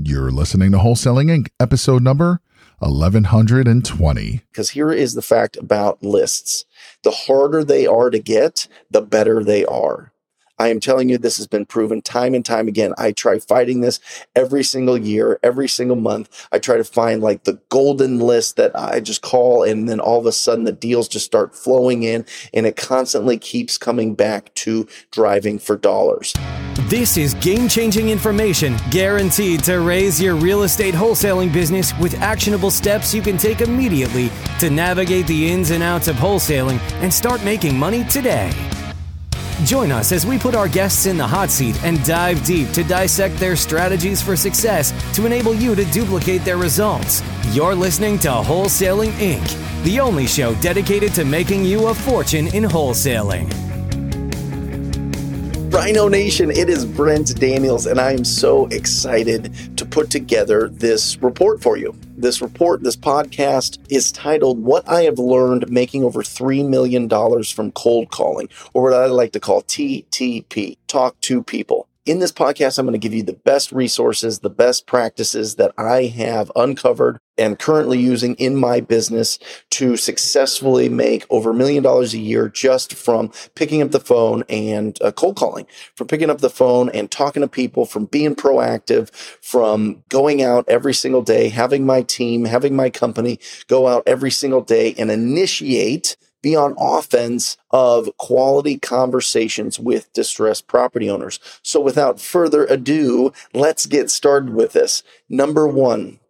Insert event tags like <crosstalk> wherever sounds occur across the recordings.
You're listening to Wholesaling Inc., episode number 1120. Because here is the fact about lists the harder they are to get, the better they are. I am telling you, this has been proven time and time again. I try fighting this every single year, every single month. I try to find like the golden list that I just call, and then all of a sudden the deals just start flowing in, and it constantly keeps coming back to driving for dollars. This is game changing information guaranteed to raise your real estate wholesaling business with actionable steps you can take immediately to navigate the ins and outs of wholesaling and start making money today. Join us as we put our guests in the hot seat and dive deep to dissect their strategies for success to enable you to duplicate their results. You're listening to Wholesaling Inc., the only show dedicated to making you a fortune in wholesaling. Rhino Nation, it is Brent Daniels, and I am so excited to put together this report for you. This report, this podcast is titled What I Have Learned Making Over $3 Million from Cold Calling, or what I like to call TTP Talk to People. In this podcast, I'm going to give you the best resources, the best practices that I have uncovered and currently using in my business to successfully make over a million dollars a year just from picking up the phone and uh, cold calling, from picking up the phone and talking to people, from being proactive, from going out every single day, having my team, having my company go out every single day and initiate be on offense of quality conversations with distressed property owners. So without further ado, let's get started with this. Number one,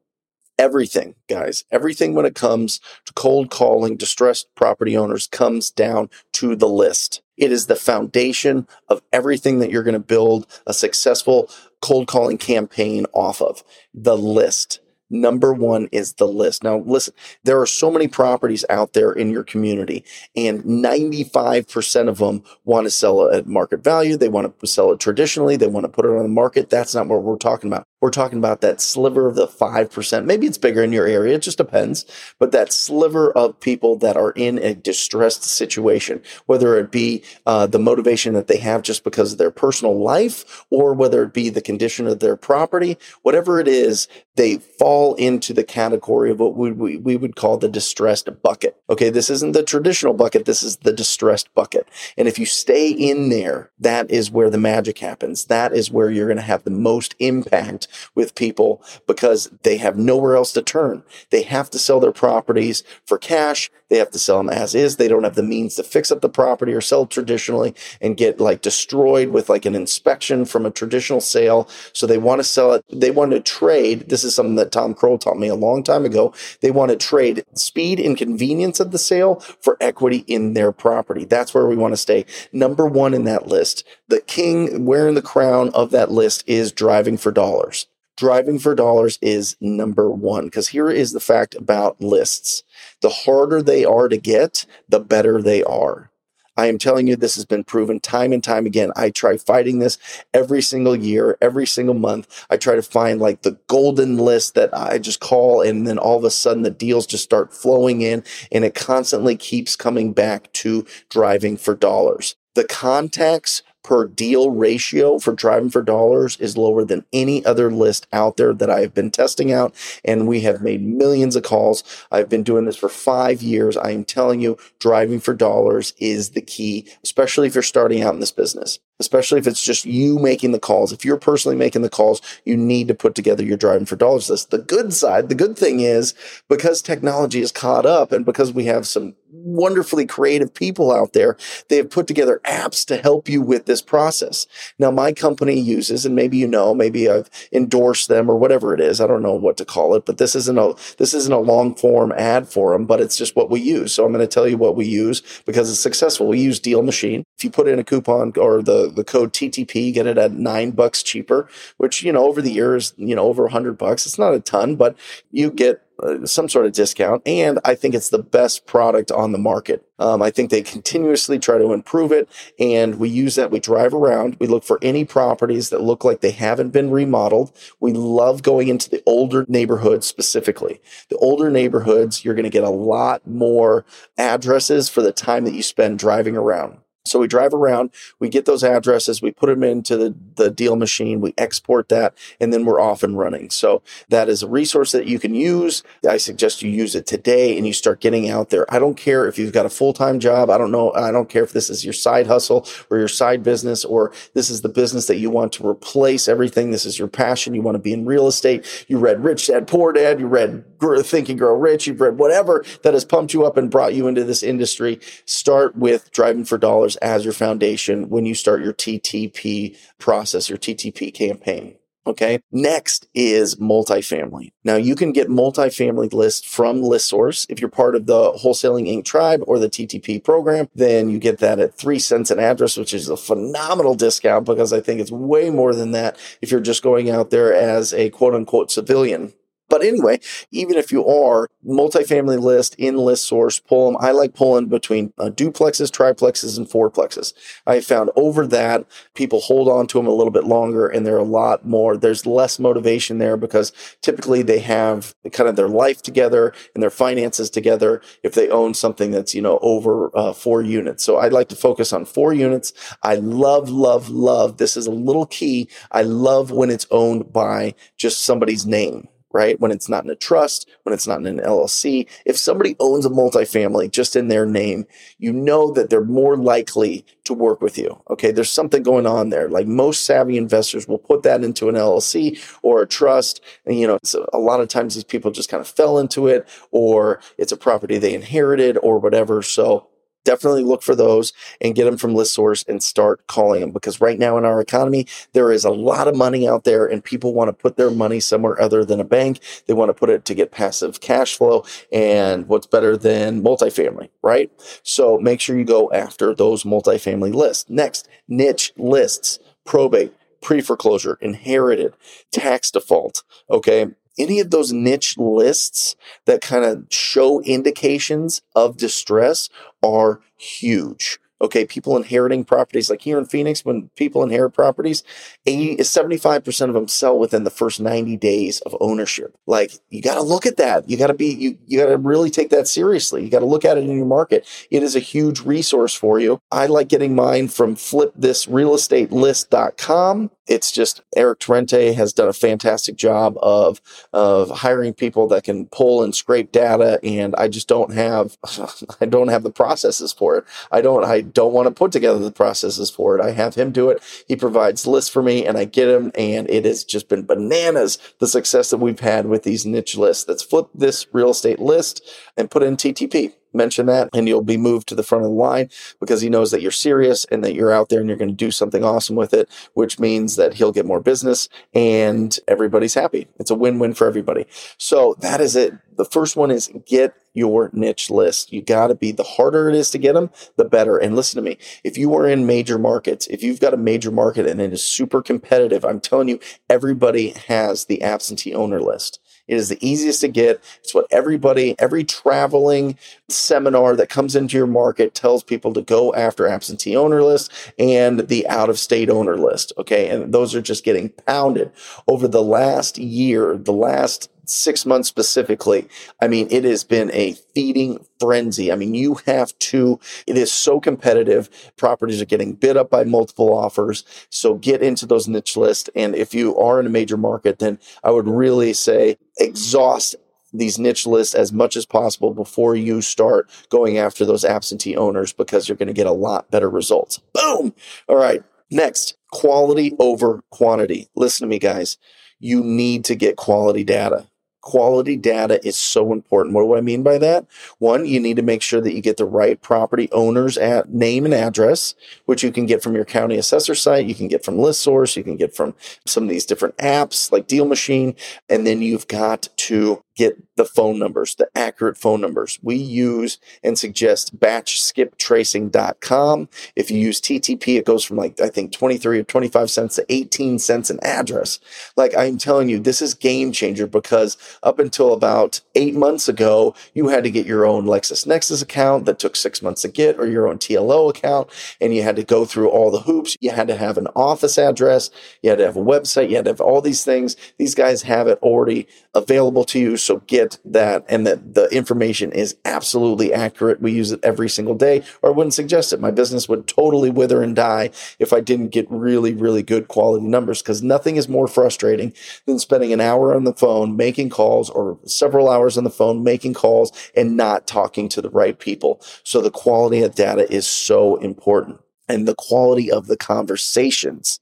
everything, guys, everything when it comes to cold calling distressed property owners comes down to the list. It is the foundation of everything that you're going to build a successful cold calling campaign off of the list. Number one is the list. Now, listen, there are so many properties out there in your community, and 95% of them want to sell at market value. They want to sell it traditionally. They want to put it on the market. That's not what we're talking about. We're talking about that sliver of the 5%. Maybe it's bigger in your area. It just depends. But that sliver of people that are in a distressed situation, whether it be uh, the motivation that they have just because of their personal life or whether it be the condition of their property, whatever it is, they fall into the category of what we, we, we would call the distressed bucket. Okay. This isn't the traditional bucket. This is the distressed bucket. And if you stay in there, that is where the magic happens. That is where you're going to have the most impact with people because they have nowhere else to turn. They have to sell their properties for cash. They have to sell them as is. They don't have the means to fix up the property or sell traditionally and get like destroyed with like an inspection from a traditional sale. So they want to sell it. They want to trade. This is something that Tom Krol taught me a long time ago. They want to trade speed and convenience of the sale for equity in their property. That's where we want to stay. Number one in that list, the king wearing the crown of that list is driving for dollars driving for dollars is number one. Because here is the fact about lists the harder they are to get, the better they are. I am telling you, this has been proven time and time again. I try fighting this every single year, every single month. I try to find like the golden list that I just call, and then all of a sudden the deals just start flowing in, and it constantly keeps coming back to driving for dollars. The contacts per deal ratio for driving for dollars is lower than any other list out there that I have been testing out. And we have made millions of calls. I've been doing this for five years. I am telling you, driving for dollars is the key, especially if you're starting out in this business especially if it's just you making the calls. If you're personally making the calls, you need to put together your driving for dollars list. The good side, the good thing is because technology is caught up and because we have some wonderfully creative people out there, they have put together apps to help you with this process. Now, my company uses, and maybe you know, maybe I've endorsed them or whatever it is. I don't know what to call it, but this isn't a, this isn't a long form ad for them, but it's just what we use. So I'm going to tell you what we use because it's successful. We use Deal Machine. If you put in a coupon or the the code TTP, get it at nine bucks cheaper, which, you know, over the years, you know, over a hundred bucks. It's not a ton, but you get uh, some sort of discount. And I think it's the best product on the market. Um, I think they continuously try to improve it. And we use that. We drive around. We look for any properties that look like they haven't been remodeled. We love going into the older neighborhoods specifically. The older neighborhoods, you're going to get a lot more addresses for the time that you spend driving around. So we drive around, we get those addresses, we put them into the, the deal machine, we export that, and then we're off and running. So that is a resource that you can use. I suggest you use it today and you start getting out there. I don't care if you've got a full time job. I don't know. I don't care if this is your side hustle or your side business or this is the business that you want to replace everything. This is your passion. You want to be in real estate. You read Rich Dad Poor Dad. You read Think and Grow Rich. You've read whatever that has pumped you up and brought you into this industry. Start with driving for dollars as your foundation when you start your TTP process, your TTP campaign. Okay. Next is multifamily. Now you can get multifamily lists from ListSource. If you're part of the Wholesaling Inc. tribe or the TTP program, then you get that at three cents an address, which is a phenomenal discount because I think it's way more than that if you're just going out there as a quote unquote civilian but anyway, even if you are multifamily list in ListSource, pull them. I like pulling between uh, duplexes, triplexes, and fourplexes. I found over that people hold on to them a little bit longer and they're a lot more, there's less motivation there because typically they have kind of their life together and their finances together if they own something that's, you know, over uh, four units. So I'd like to focus on four units. I love, love, love. This is a little key. I love when it's owned by just somebody's name right? When it's not in a trust, when it's not in an LLC. If somebody owns a multifamily just in their name, you know that they're more likely to work with you. Okay. There's something going on there. Like most savvy investors will put that into an LLC or a trust. And, you know, a lot of times these people just kind of fell into it or it's a property they inherited or whatever. So definitely look for those and get them from ListSource and start calling them because right now in our economy there is a lot of money out there and people want to put their money somewhere other than a bank. They want to put it to get passive cash flow and what's better than multifamily right? So make sure you go after those multifamily lists. Next niche lists. Probate pre foreclosure, inherited, tax default. Okay? Any of those niche lists that kind of show indications of distress are huge. Okay, people inheriting properties like here in Phoenix, when people inherit properties, 80, 75% of them sell within the first 90 days of ownership. Like you got to look at that. You got to be, you, you got to really take that seriously. You got to look at it in your market. It is a huge resource for you. I like getting mine from flipthisrealestatelist.com it's just Eric Torrente has done a fantastic job of of hiring people that can pull and scrape data and I just don't have <laughs> I don't have the processes for it. I don't I don't want to put together the processes for it. I have him do it. He provides lists for me and I get him and it has just been bananas the success that we've had with these niche lists. Let's flip this real estate list and put in TTP mention that and you'll be moved to the front of the line because he knows that you're serious and that you're out there and you're going to do something awesome with it, which means that he'll get more business and everybody's happy. It's a win-win for everybody. So that is it. The first one is get your niche list. You got to be the harder it is to get them, the better. And listen to me. If you are in major markets, if you've got a major market and it is super competitive, I'm telling you, everybody has the absentee owner list. It is the easiest to get. It's what everybody, every traveling seminar that comes into your market tells people to go after absentee owner list and the out of state owner list. Okay. And those are just getting pounded over the last year, the last six months specifically, I mean, it has been a feeding frenzy. I mean, you have to, it is so competitive. Properties are getting bid up by multiple offers. So get into those niche lists. And if you are in a major market, then I would really say exhaust these niche lists as much as possible before you start going after those absentee owners because you're going to get a lot better results. Boom. All right. Next, quality over quantity. Listen to me, guys. You need to get quality data quality data is so important. What do I mean by that? One, you need to make sure that you get the right property owners at name and address, which you can get from your county assessor site. You can get from ListSource. You can get from some of these different apps like Deal Machine. And then you've got to get the phone numbers, the accurate phone numbers. We use and suggest batchskiptracing.com. If you use TTP, it goes from like, I think 23 or 25 cents to 18 cents an address. Like I'm telling you, this is game changer because up until about eight months ago, you had to get your own LexisNexis account that took six months to get or your own TLO account. And you had to go through all the hoops. You had to have an office address. You had to have a website. You had to have all these things. These guys have it already available to you So get that and that the information is absolutely accurate. We use it every single day, or I wouldn't suggest it. My business would totally wither and die if I didn't get really, really good quality numbers because nothing is more frustrating than spending an hour on the phone making calls or several hours on the phone making calls and not talking to the right people. So the quality of data is so important and the quality of the conversations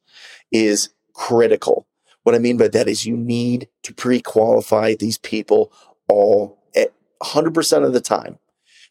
is critical. What I mean by that is you need to pre-qualify these people all at 100% of the time.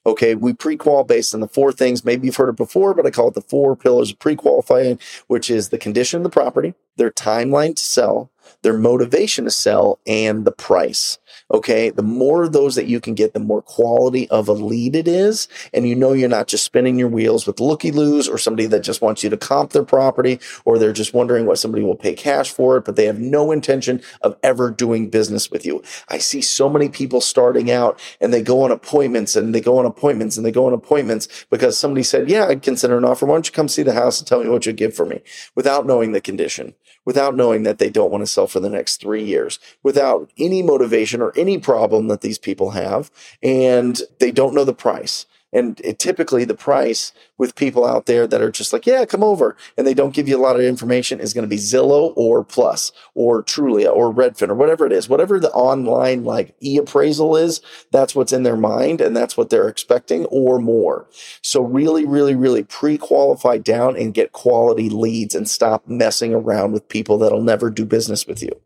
Okay, we pre-qual based on the four things. Maybe you've heard it before, but I call it the four pillars of pre-qualifying, which is the condition of the property, their timeline to sell, their motivation to sell, and the price. Okay. The more of those that you can get, the more quality of a lead it is. And you know, you're not just spinning your wheels with looky loos or somebody that just wants you to comp their property or they're just wondering what somebody will pay cash for it, but they have no intention of ever doing business with you. I see so many people starting out and they go on appointments and they go on appointments and they go on appointments because somebody said, yeah, I'd consider an offer. Why don't you come see the house and tell me what you give for me without knowing the condition, without knowing that they don't want to sell for the next three years, without any motivation or any problem that these people have, and they don't know the price. And it, typically, the price with people out there that are just like, yeah, come over, and they don't give you a lot of information is going to be Zillow or Plus or Trulia or Redfin or whatever it is. Whatever the online like e appraisal is, that's what's in their mind and that's what they're expecting or more. So, really, really, really pre qualify down and get quality leads and stop messing around with people that'll never do business with you.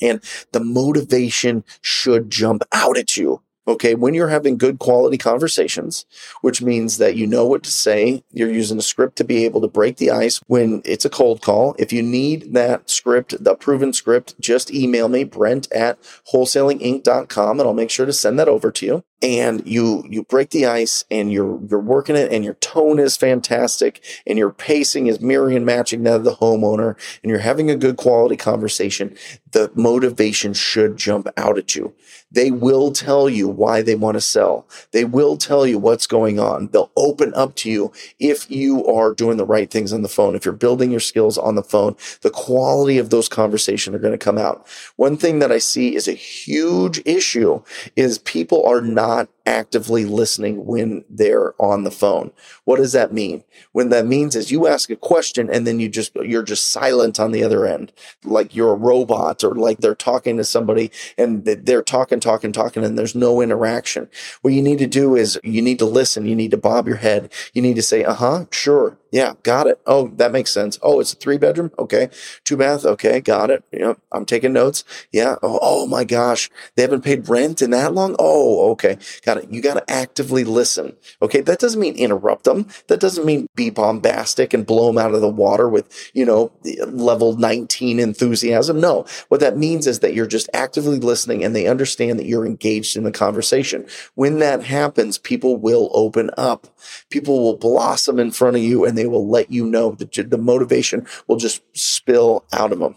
And the motivation should jump out at you. Okay. When you're having good quality conversations, which means that you know what to say, you're using a script to be able to break the ice when it's a cold call. If you need that script, the proven script, just email me, Brent at wholesalinginc.com, and I'll make sure to send that over to you and you you break the ice and you're you're working it and your tone is fantastic and your pacing is mirroring and matching that of the homeowner and you're having a good quality conversation the motivation should jump out at you. They will tell you why they want to sell. They will tell you what's going on. They'll open up to you if you are doing the right things on the phone. If you're building your skills on the phone the quality of those conversations are going to come out. One thing that i see is a huge issue is people are not not actively listening when they're on the phone. What does that mean? When that means is you ask a question and then you just you're just silent on the other end, like you're a robot or like they're talking to somebody and they're talking, talking, talking, and there's no interaction. What you need to do is you need to listen. You need to bob your head. You need to say, "Uh huh, sure, yeah, got it. Oh, that makes sense. Oh, it's a three bedroom. Okay. Two bath. Okay. Got it. Yeah. I'm taking notes. Yeah. Oh, oh my gosh. They haven't paid rent in that long. Oh, okay. Got it. You got to actively listen. Okay. That doesn't mean interrupt them. That doesn't mean be bombastic and blow them out of the water with, you know, level 19 enthusiasm. No, what that means is that you're just actively listening and they understand that you're engaged in the conversation. When that happens, people will open up. People will blossom in front of you and they they will let you know that the motivation will just spill out of them.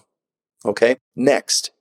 Okay. Next,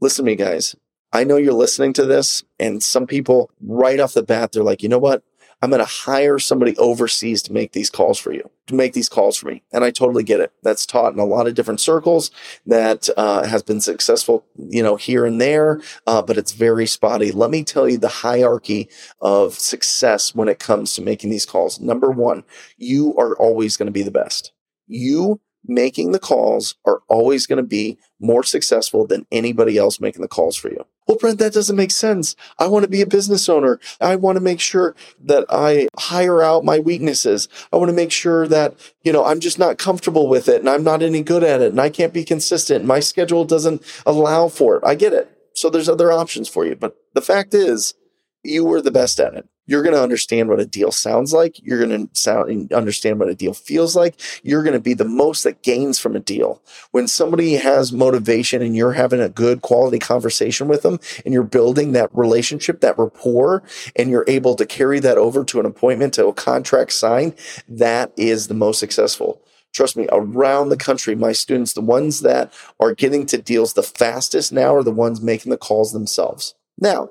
listen to me, guys. I know you're listening to this, and some people right off the bat, they're like, you know what? I'm going to hire somebody overseas to make these calls for you, to make these calls for me. And I totally get it. That's taught in a lot of different circles that uh, has been successful, you know, here and there, uh, but it's very spotty. Let me tell you the hierarchy of success when it comes to making these calls. Number one, you are always going to be the best. You making the calls are always going to be more successful than anybody else making the calls for you. Well, Brent, that doesn't make sense. I want to be a business owner. I want to make sure that I hire out my weaknesses. I want to make sure that, you know, I'm just not comfortable with it and I'm not any good at it and I can't be consistent. My schedule doesn't allow for it. I get it. So there's other options for you. But the fact is, you were the best at it. You're going to understand what a deal sounds like. You're going to sound understand what a deal feels like. You're going to be the most that gains from a deal. When somebody has motivation and you're having a good quality conversation with them and you're building that relationship, that rapport, and you're able to carry that over to an appointment, to a contract signed, that is the most successful. Trust me, around the country, my students, the ones that are getting to deals the fastest now are the ones making the calls themselves. Now,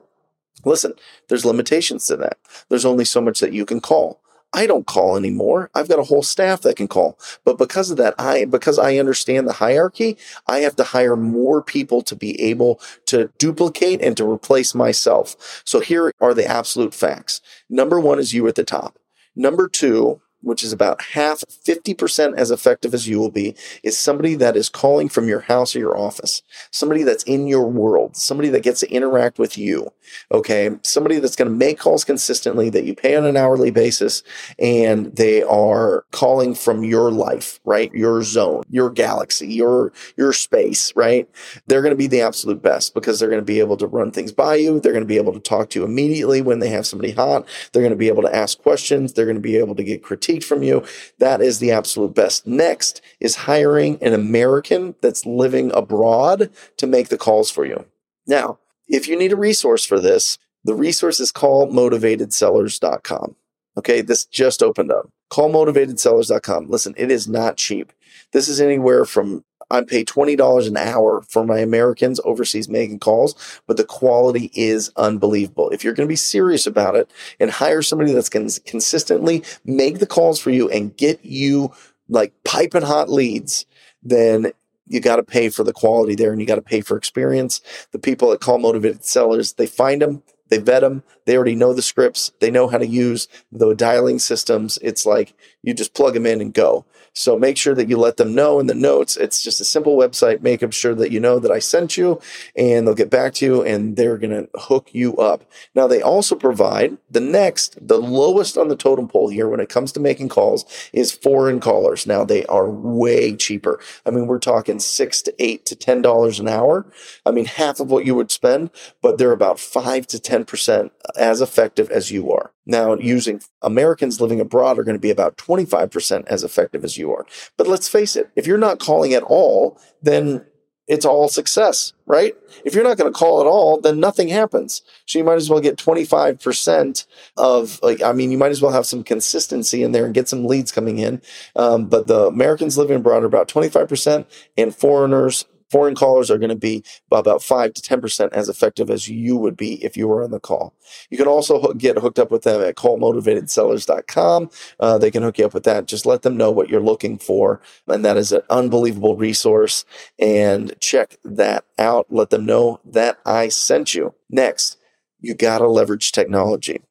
Listen, there's limitations to that. There's only so much that you can call. I don't call anymore. I've got a whole staff that can call. But because of that, I, because I understand the hierarchy, I have to hire more people to be able to duplicate and to replace myself. So here are the absolute facts. Number one is you at the top. Number two which is about half, 50% as effective as you will be, is somebody that is calling from your house or your office. Somebody that's in your world. Somebody that gets to interact with you. Okay. Somebody that's going to make calls consistently that you pay on an hourly basis and they are calling from your life, right? Your zone, your galaxy, your, your space, right? They're going to be the absolute best because they're going to be able to run things by you. They're going to be able to talk to you immediately when they have somebody hot. They're going to be able to ask questions. They're going to be able to get from you. That is the absolute best. Next is hiring an American that's living abroad to make the calls for you. Now, if you need a resource for this, the resource is callmotivatedsellers.com. Okay, this just opened up. Callmotivatedsellers.com. Listen, it is not cheap. This is anywhere from I pay $20 an hour for my Americans overseas making calls, but the quality is unbelievable. If you're going to be serious about it and hire somebody that's going to consistently make the calls for you and get you like piping hot leads, then you got to pay for the quality there and you got to pay for experience. The people that call motivated sellers, they find them, they vet them. They already know the scripts. They know how to use the dialing systems. It's like you just plug them in and go. So make sure that you let them know in the notes. It's just a simple website. Make them sure that you know that I sent you and they'll get back to you and they're going to hook you up. Now they also provide the next, the lowest on the totem pole here when it comes to making calls is foreign callers. Now they are way cheaper. I mean, we're talking six to eight to ten dollars an hour. I mean, half of what you would spend, but they're about five to ten percent as effective as you are. Now, using Americans living abroad are going to be about 25% as effective as you are. But let's face it, if you're not calling at all, then it's all success, right? If you're not going to call at all, then nothing happens. So you might as well get 25% of, like, I mean, you might as well have some consistency in there and get some leads coming in. Um, but the Americans living abroad are about 25% and foreigners foreign callers are going to be about 5 to 10% as effective as you would be if you were on the call. You can also get hooked up with them at callmotivatedSellers.com. Uh, they can hook you up with that. Just let them know what you're looking for. And that is an unbelievable resource. And check that out. Let them know that I sent you. Next, you got to leverage technology.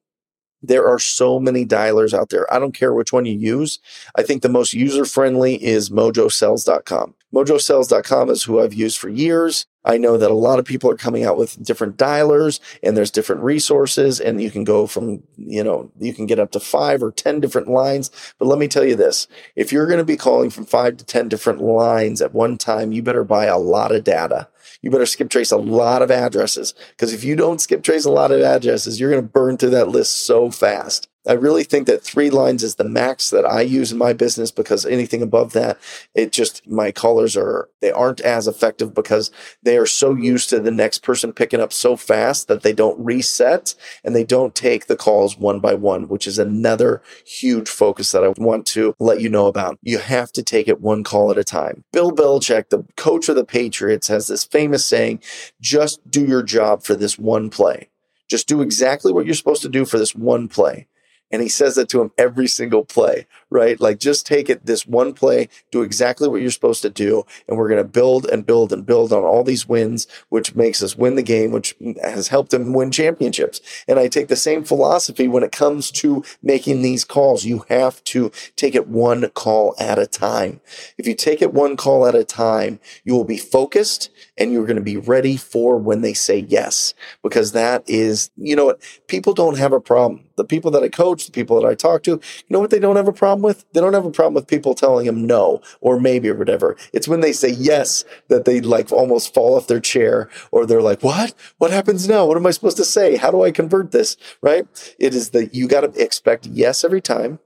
There are so many dialers out there. I don't care which one you use. I think the most user friendly is mojosells.com. Mojosells.com is who I've used for years. I know that a lot of people are coming out with different dialers and there's different resources and you can go from, you know, you can get up to five or 10 different lines. But let me tell you this, if you're going to be calling from five to 10 different lines at one time, you better buy a lot of data you better skip trace a lot of addresses because if you don't skip trace a lot of addresses, you're going to burn through that list so fast. I really think that three lines is the max that I use in my business because anything above that, it just, my callers are, they aren't as effective because they are so used to the next person picking up so fast that they don't reset and they don't take the calls one by one, which is another huge focus that I want to let you know about. You have to take it one call at a time. Bill Belichick, the coach of the Patriots, has this famous saying, just do your job for this one play. Just do exactly what you're supposed to do for this one play. And he says that to him every single play, right? Like just take it this one play, do exactly what you're supposed to do. And we're going to build and build and build on all these wins, which makes us win the game, which has helped them win championships. And I take the same philosophy when it comes to making these calls. You have to take it one call at a time. If you take it one call at a time, you will be focused and you're going to be ready for when they say yes, because that is, you know what? People don't have a problem the people that I coach, the people that I talk to, you know what they don't have a problem with? They don't have a problem with people telling them no or maybe or whatever. It's when they say yes that they like almost fall off their chair or they're like, what? What happens now? What am I supposed to say? How do I convert this? Right? It is that you got to expect yes every time.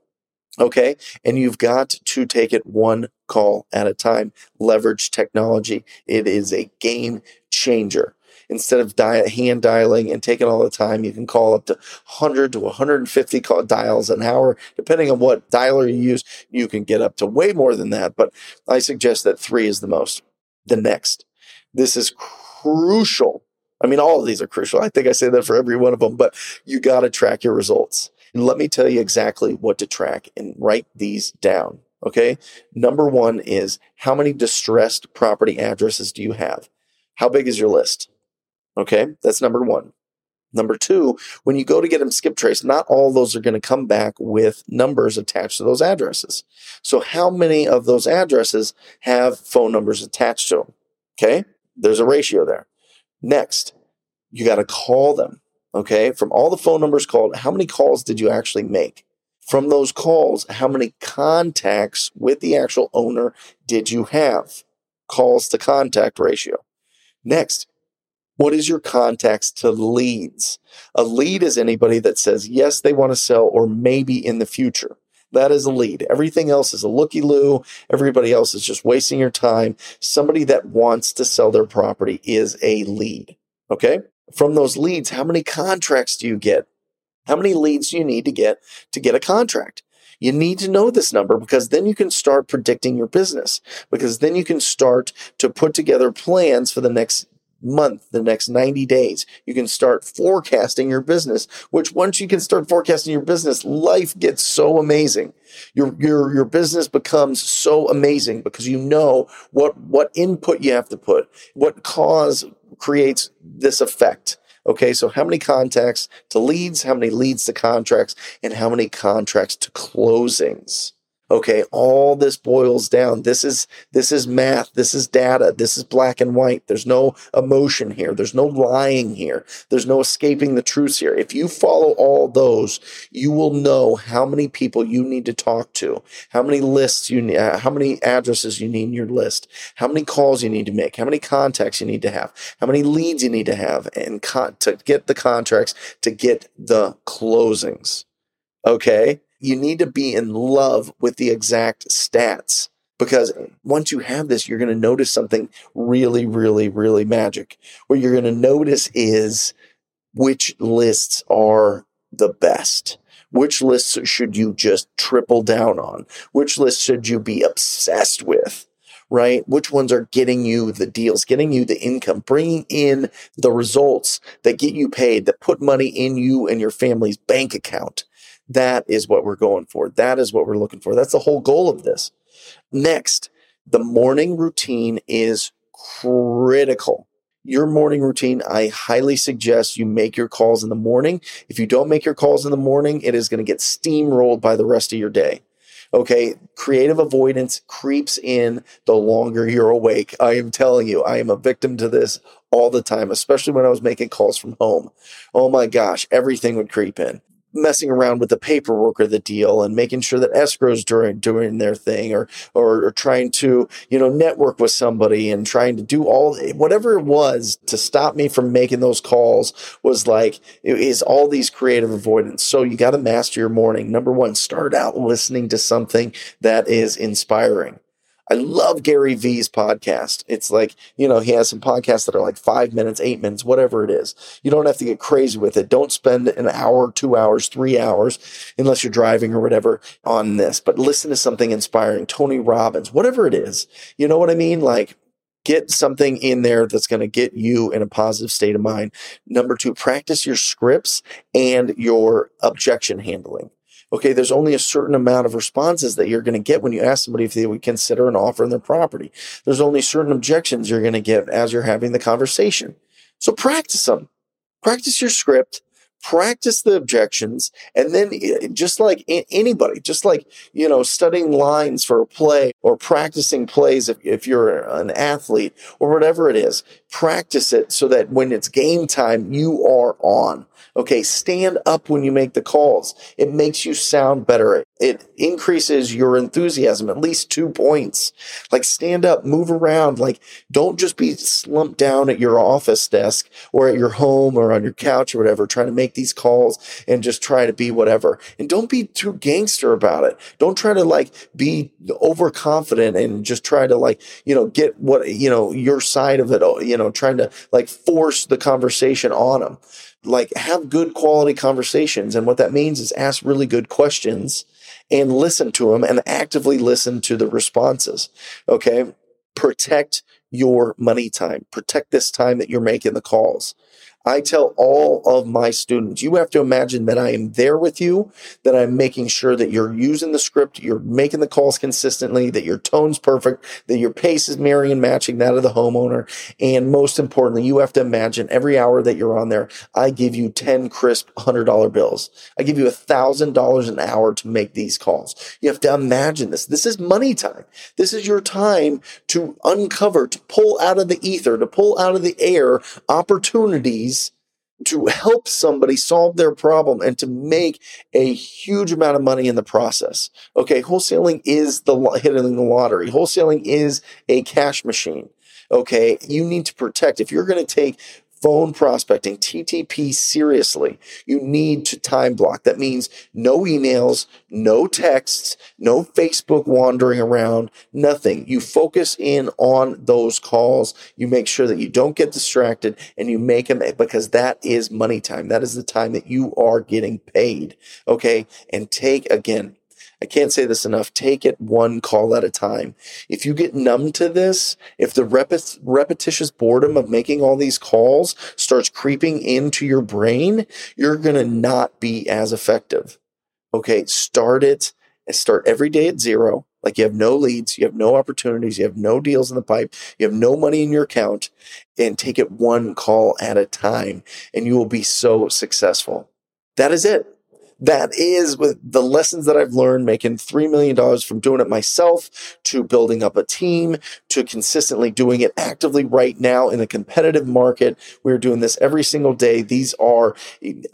Okay. And you've got to take it one call at a time. Leverage technology. It is a game changer instead of di- hand dialing and taking all the time, you can call up to 100 to 150 call- dials an hour. Depending on what dialer you use, you can get up to way more than that. But I suggest that three is the most. The next. This is crucial. I mean, all of these are crucial. I think I say that for every one of them, but you got to track your results. let me tell you exactly what to track and write these down. Okay. Number one is how many distressed property addresses do you have? How big is your list? Okay. That's number one. Number two, when you go to get them skip trace, not all those are going to come back with numbers attached to those addresses. So how many of those addresses have phone numbers attached to them? Okay. There's a ratio there. Next, you got to call them. Okay. From all the phone numbers called, how many calls did you actually make? From those calls, how many contacts with the actual owner did you have? Calls to contact ratio. Next, what is your context to leads? A lead is anybody that says yes, they want to sell or maybe in the future. That is a lead. Everything else is a looky loo. Everybody else is just wasting your time. Somebody that wants to sell their property is a lead. Okay. From those leads, how many contracts do you get? How many leads do you need to get to get a contract? You need to know this number because then you can start predicting your business because then you can start to put together plans for the next month, the next 90 days. You can start forecasting your business, which once you can start forecasting your business, life gets so amazing. Your, your, your business becomes so amazing because you know what, what input you have to put, what cause creates this effect. Okay, so how many contacts to leads, how many leads to contracts, and how many contracts to closings? Okay, all this boils down. This is this is math. This is data. This is black and white. There's no emotion here. There's no lying here. There's no escaping the truth here. If you follow all those, you will know how many people you need to talk to, how many lists you need, uh, how many addresses you need in your list, how many calls you need to make, how many contacts you need to have, how many leads you need to have, and con- to get the contracts to get the closings. Okay you need to be in love with the exact stats because once you have this, you're going to notice something really, really, really magic. What you're going to notice is which lists are the best. Which lists should you just triple down on? Which lists should you be obsessed with? Right? Which ones are getting you the deals, getting you the income, bringing in the results that get you paid, that put money in you and your family's bank account? That is what we're going for. That is what we're looking for. That's the whole goal of this. Next, the morning routine is critical. Your morning routine, I highly suggest you make your calls in the morning. If you don't make your calls in the morning, it is going to get steamrolled by the rest of your day. Okay, creative avoidance creeps in the longer you're awake. I am telling you, I am a victim to this all the time, especially when I was making calls from home. Oh my gosh, everything would creep in messing around with the paperwork of the deal and making sure that escrow's doing doing their thing or, or or trying to you know network with somebody and trying to do all whatever it was to stop me from making those calls was like is all these creative avoidance. So you got to master your morning. Number one start out listening to something that is inspiring I love Gary Vee's podcast. It's like, you know, he has some podcasts that are like five minutes, eight minutes, whatever it is. You don't have to get crazy with it. Don't spend an hour, two hours, three hours, unless you're driving or whatever on this, but listen to something inspiring. Tony Robbins, whatever it is. You know what I mean? Like, get something in there that's going to get you in a positive state of mind. Number two, practice your scripts and your objection handling okay, there's only a certain amount of responses that you're going to get when you ask somebody if they would consider an offer in their property. There's only certain objections you're going to get as you're having the conversation. So practice them. Practice your script practice the objections and then eh, just like anybody just like you know studying lines for a play or practicing plays if, if you're an athlete or whatever it is practice it so that when it's game time you are on. Okay stand up when you make the calls. It makes you sound better. It increases your enthusiasm at least two points. Like stand up move around. Like don't just be slumped down at your office desk or at your home or on your couch or whatever trying to make these calls and just try to be whatever. And don't be too gangster about it. Don't try to like be overconfident and just try to like, you know, get what, you know, your side of it, uh, you know, trying to like force the conversation on them. Like have good quality conversations. And what that means is ask really good questions and listen to them and actively listen to the responses. Okay. Protect your money time. Protect this time that you're making the calls. I tell all of my students, you have to imagine that I am there with you, that I'm making sure that you're using the script, you're making the calls consistently, that your tone's perfect, that your pace is mirroring and matching that of the homeowner. And most importantly, you have to imagine every hour that you're on there, I give you 10 crisp $100 bills. I give you $1,000 an hour to make these calls. You have to imagine this. This is money time. This is your time to uncover, to pull out of the ether, to pull out of the air opportunities to help somebody solve their problem and to make a huge amount of money in the process. Okay, wholesaling is the hitting the lottery. Wholesaling is a cash machine. Okay, you need to protect. If you're going to take phone prospecting, TTP seriously, you need to time block. That means no emails, no texts, no Facebook wandering around, nothing. You focus in on those calls. You make sure that you don't get distracted and you make them eh, because that is money time. That is the time that you are getting paid. Okay. And take again, I can't say this enough. Take it one call at a time. If you get numb to this, if the repet- repetitious boredom of making all these calls starts creeping into your brain, you're going to not be as effective. Okay. Start it and start every day at zero. Like you have no leads, you have no opportunities, you have no deals in the pipe, you have no money in your account, and take it one call at a time, and you will be so successful. That is it that is with the lessons that I've learned making $3 million from doing it myself to building up a team to consistently doing it actively right now in a competitive market. We're doing this every single day. These are,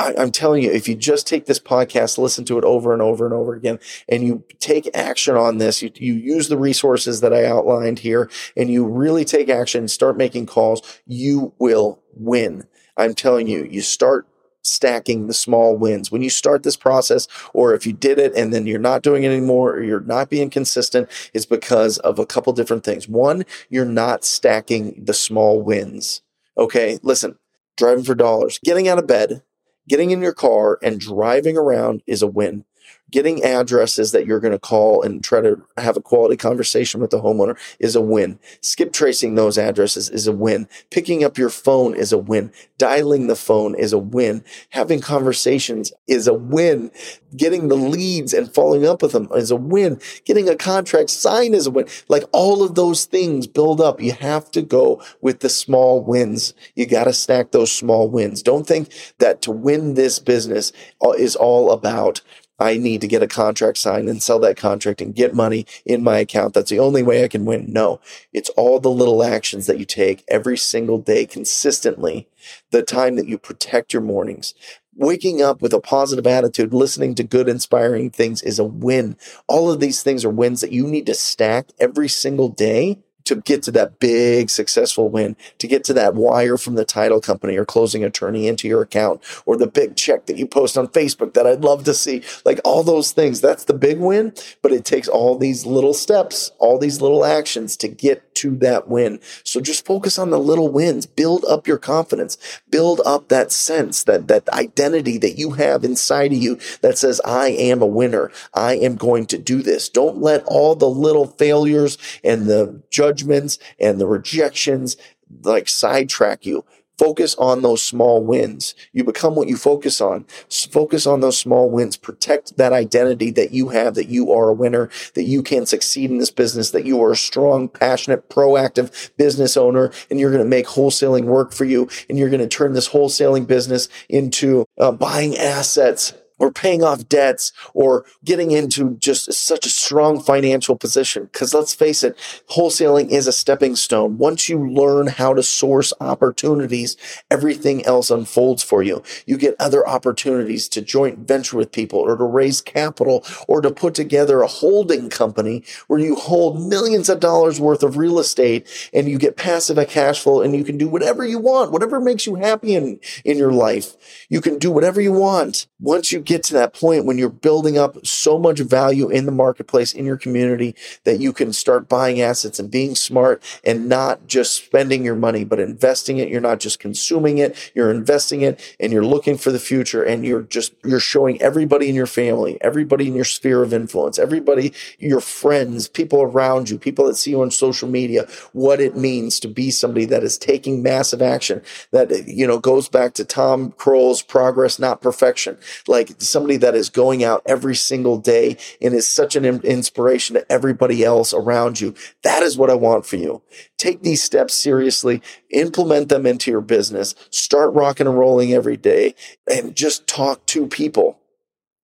I, am telling you, if you just take this podcast, listen to it over and over and over again, and you take action on this, you, you use the resources that I outlined here, and you really take action, start making calls, you will win. I'm telling you, you start stacking the small wins. When you start this process, or if you did it and then you're not doing it anymore, or you're not being consistent, it's because of a couple different things. One, you're not stacking the small wins. Okay, listen, driving for dollars, getting out of bed, getting in your car and driving around is a win getting addresses that you're going to call and try to have a quality conversation with the homeowner is a win. Skip tracing those addresses is a win. Picking up your phone is a win. Dialing the phone is a win. Having conversations is a win. Getting the leads and following up with them is a win. Getting a contract signed is a win. Like all of those things build up. You have to go with the small wins. You got to stack those small wins. Don't think that to win this business uh, is all about I need to get a contract signed and sell that contract and get money in my account. That's the only way I can win. No, it's all the little actions that you take every single day consistently. The time that you protect your mornings, waking up with a positive attitude, listening to good, inspiring things is a win. All of these things are wins that you need to stack every single day to get to that big successful win, to get to that wire from the title company or closing attorney into your account, or the big check that you post on Facebook that I'd love to see. Like all those things, that's the big win. But it takes all these little steps, all these little actions to get to that win. So just focus on the little wins, build up your confidence, build up that sense, that, that identity that you have inside of you that says, I am a winner. I am going to do this. Don't let all the little failures and the judgment judgments and the rejections like sidetrack you. Focus on those small wins. You become what you focus on. Focus on those small wins. Protect that identity that you have, that you are a winner, that you can succeed in this business, that you are a strong, passionate, proactive business owner, and you're going to make wholesaling work for you. And you're going to turn this wholesaling business into uh, buying assets or paying off debts or getting into just such a strong financial position. Because let's face it, wholesaling is a stepping stone. Once you learn how to source opportunities, everything else unfolds for you. You get other opportunities to joint venture with people or to raise capital or to put together a holding company where you hold millions of dollars worth of real estate and you get passive cash flow and you can do whatever you want, whatever makes you happy in, in your life. You can do whatever you want. Once you get to that point when you're building up so much value in the marketplace, in your community, that you can start buying assets and being smart and not just spending your money, but investing it. You're not just consuming it, you're investing it and you're looking for the future and you're just, you're showing everybody in your family, everybody in your sphere of influence, everybody, your friends, people around you, people that see you on social media, what it means to be somebody that is taking massive action that, you know, goes back to Tom Krol's progress, not perfection. Like somebody that is going out every single day and is such an inspiration to everybody else around you. That is what I want for you. Take these steps seriously, implement them into your business, start rocking and rolling every day, and just talk to people.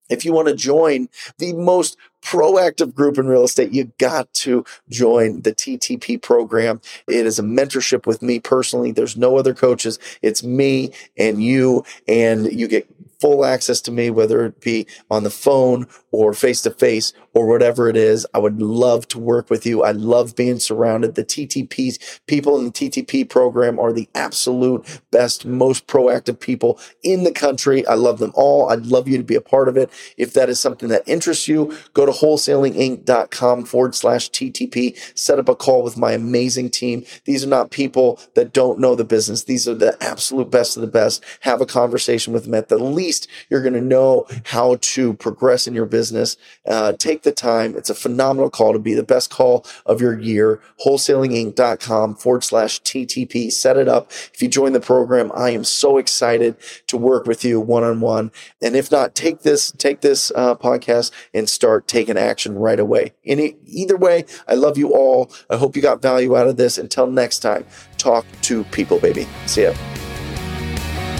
If you want to join the most proactive group in real estate, you got to join the TTP program. It is a mentorship with me personally. There's no other coaches. It's me and you, and you get full access to me, whether it be on the phone or face to face or whatever it is. I would love to work with you. I love being surrounded. The TTPs, people in the TTP program are the absolute best, most proactive people in the country. I love them all. I'd love you to be a part of it. If that is something that interests you, go to wholesalinginc.com forward slash TTP. Set up a call with my amazing team. These are not people that don't know the business. These are the absolute best of the best. Have a conversation with them at the least you're going to know how to progress in your business. Uh, take the time. It's a phenomenal call to be the best call of your year. Wholesalinginc.com forward slash TTP. Set it up. If you join the program, I am so excited to work with you one on one. And if not, take this, take this uh, podcast and start taking action right away. Any, either way, I love you all. I hope you got value out of this. Until next time, talk to people, baby. See ya.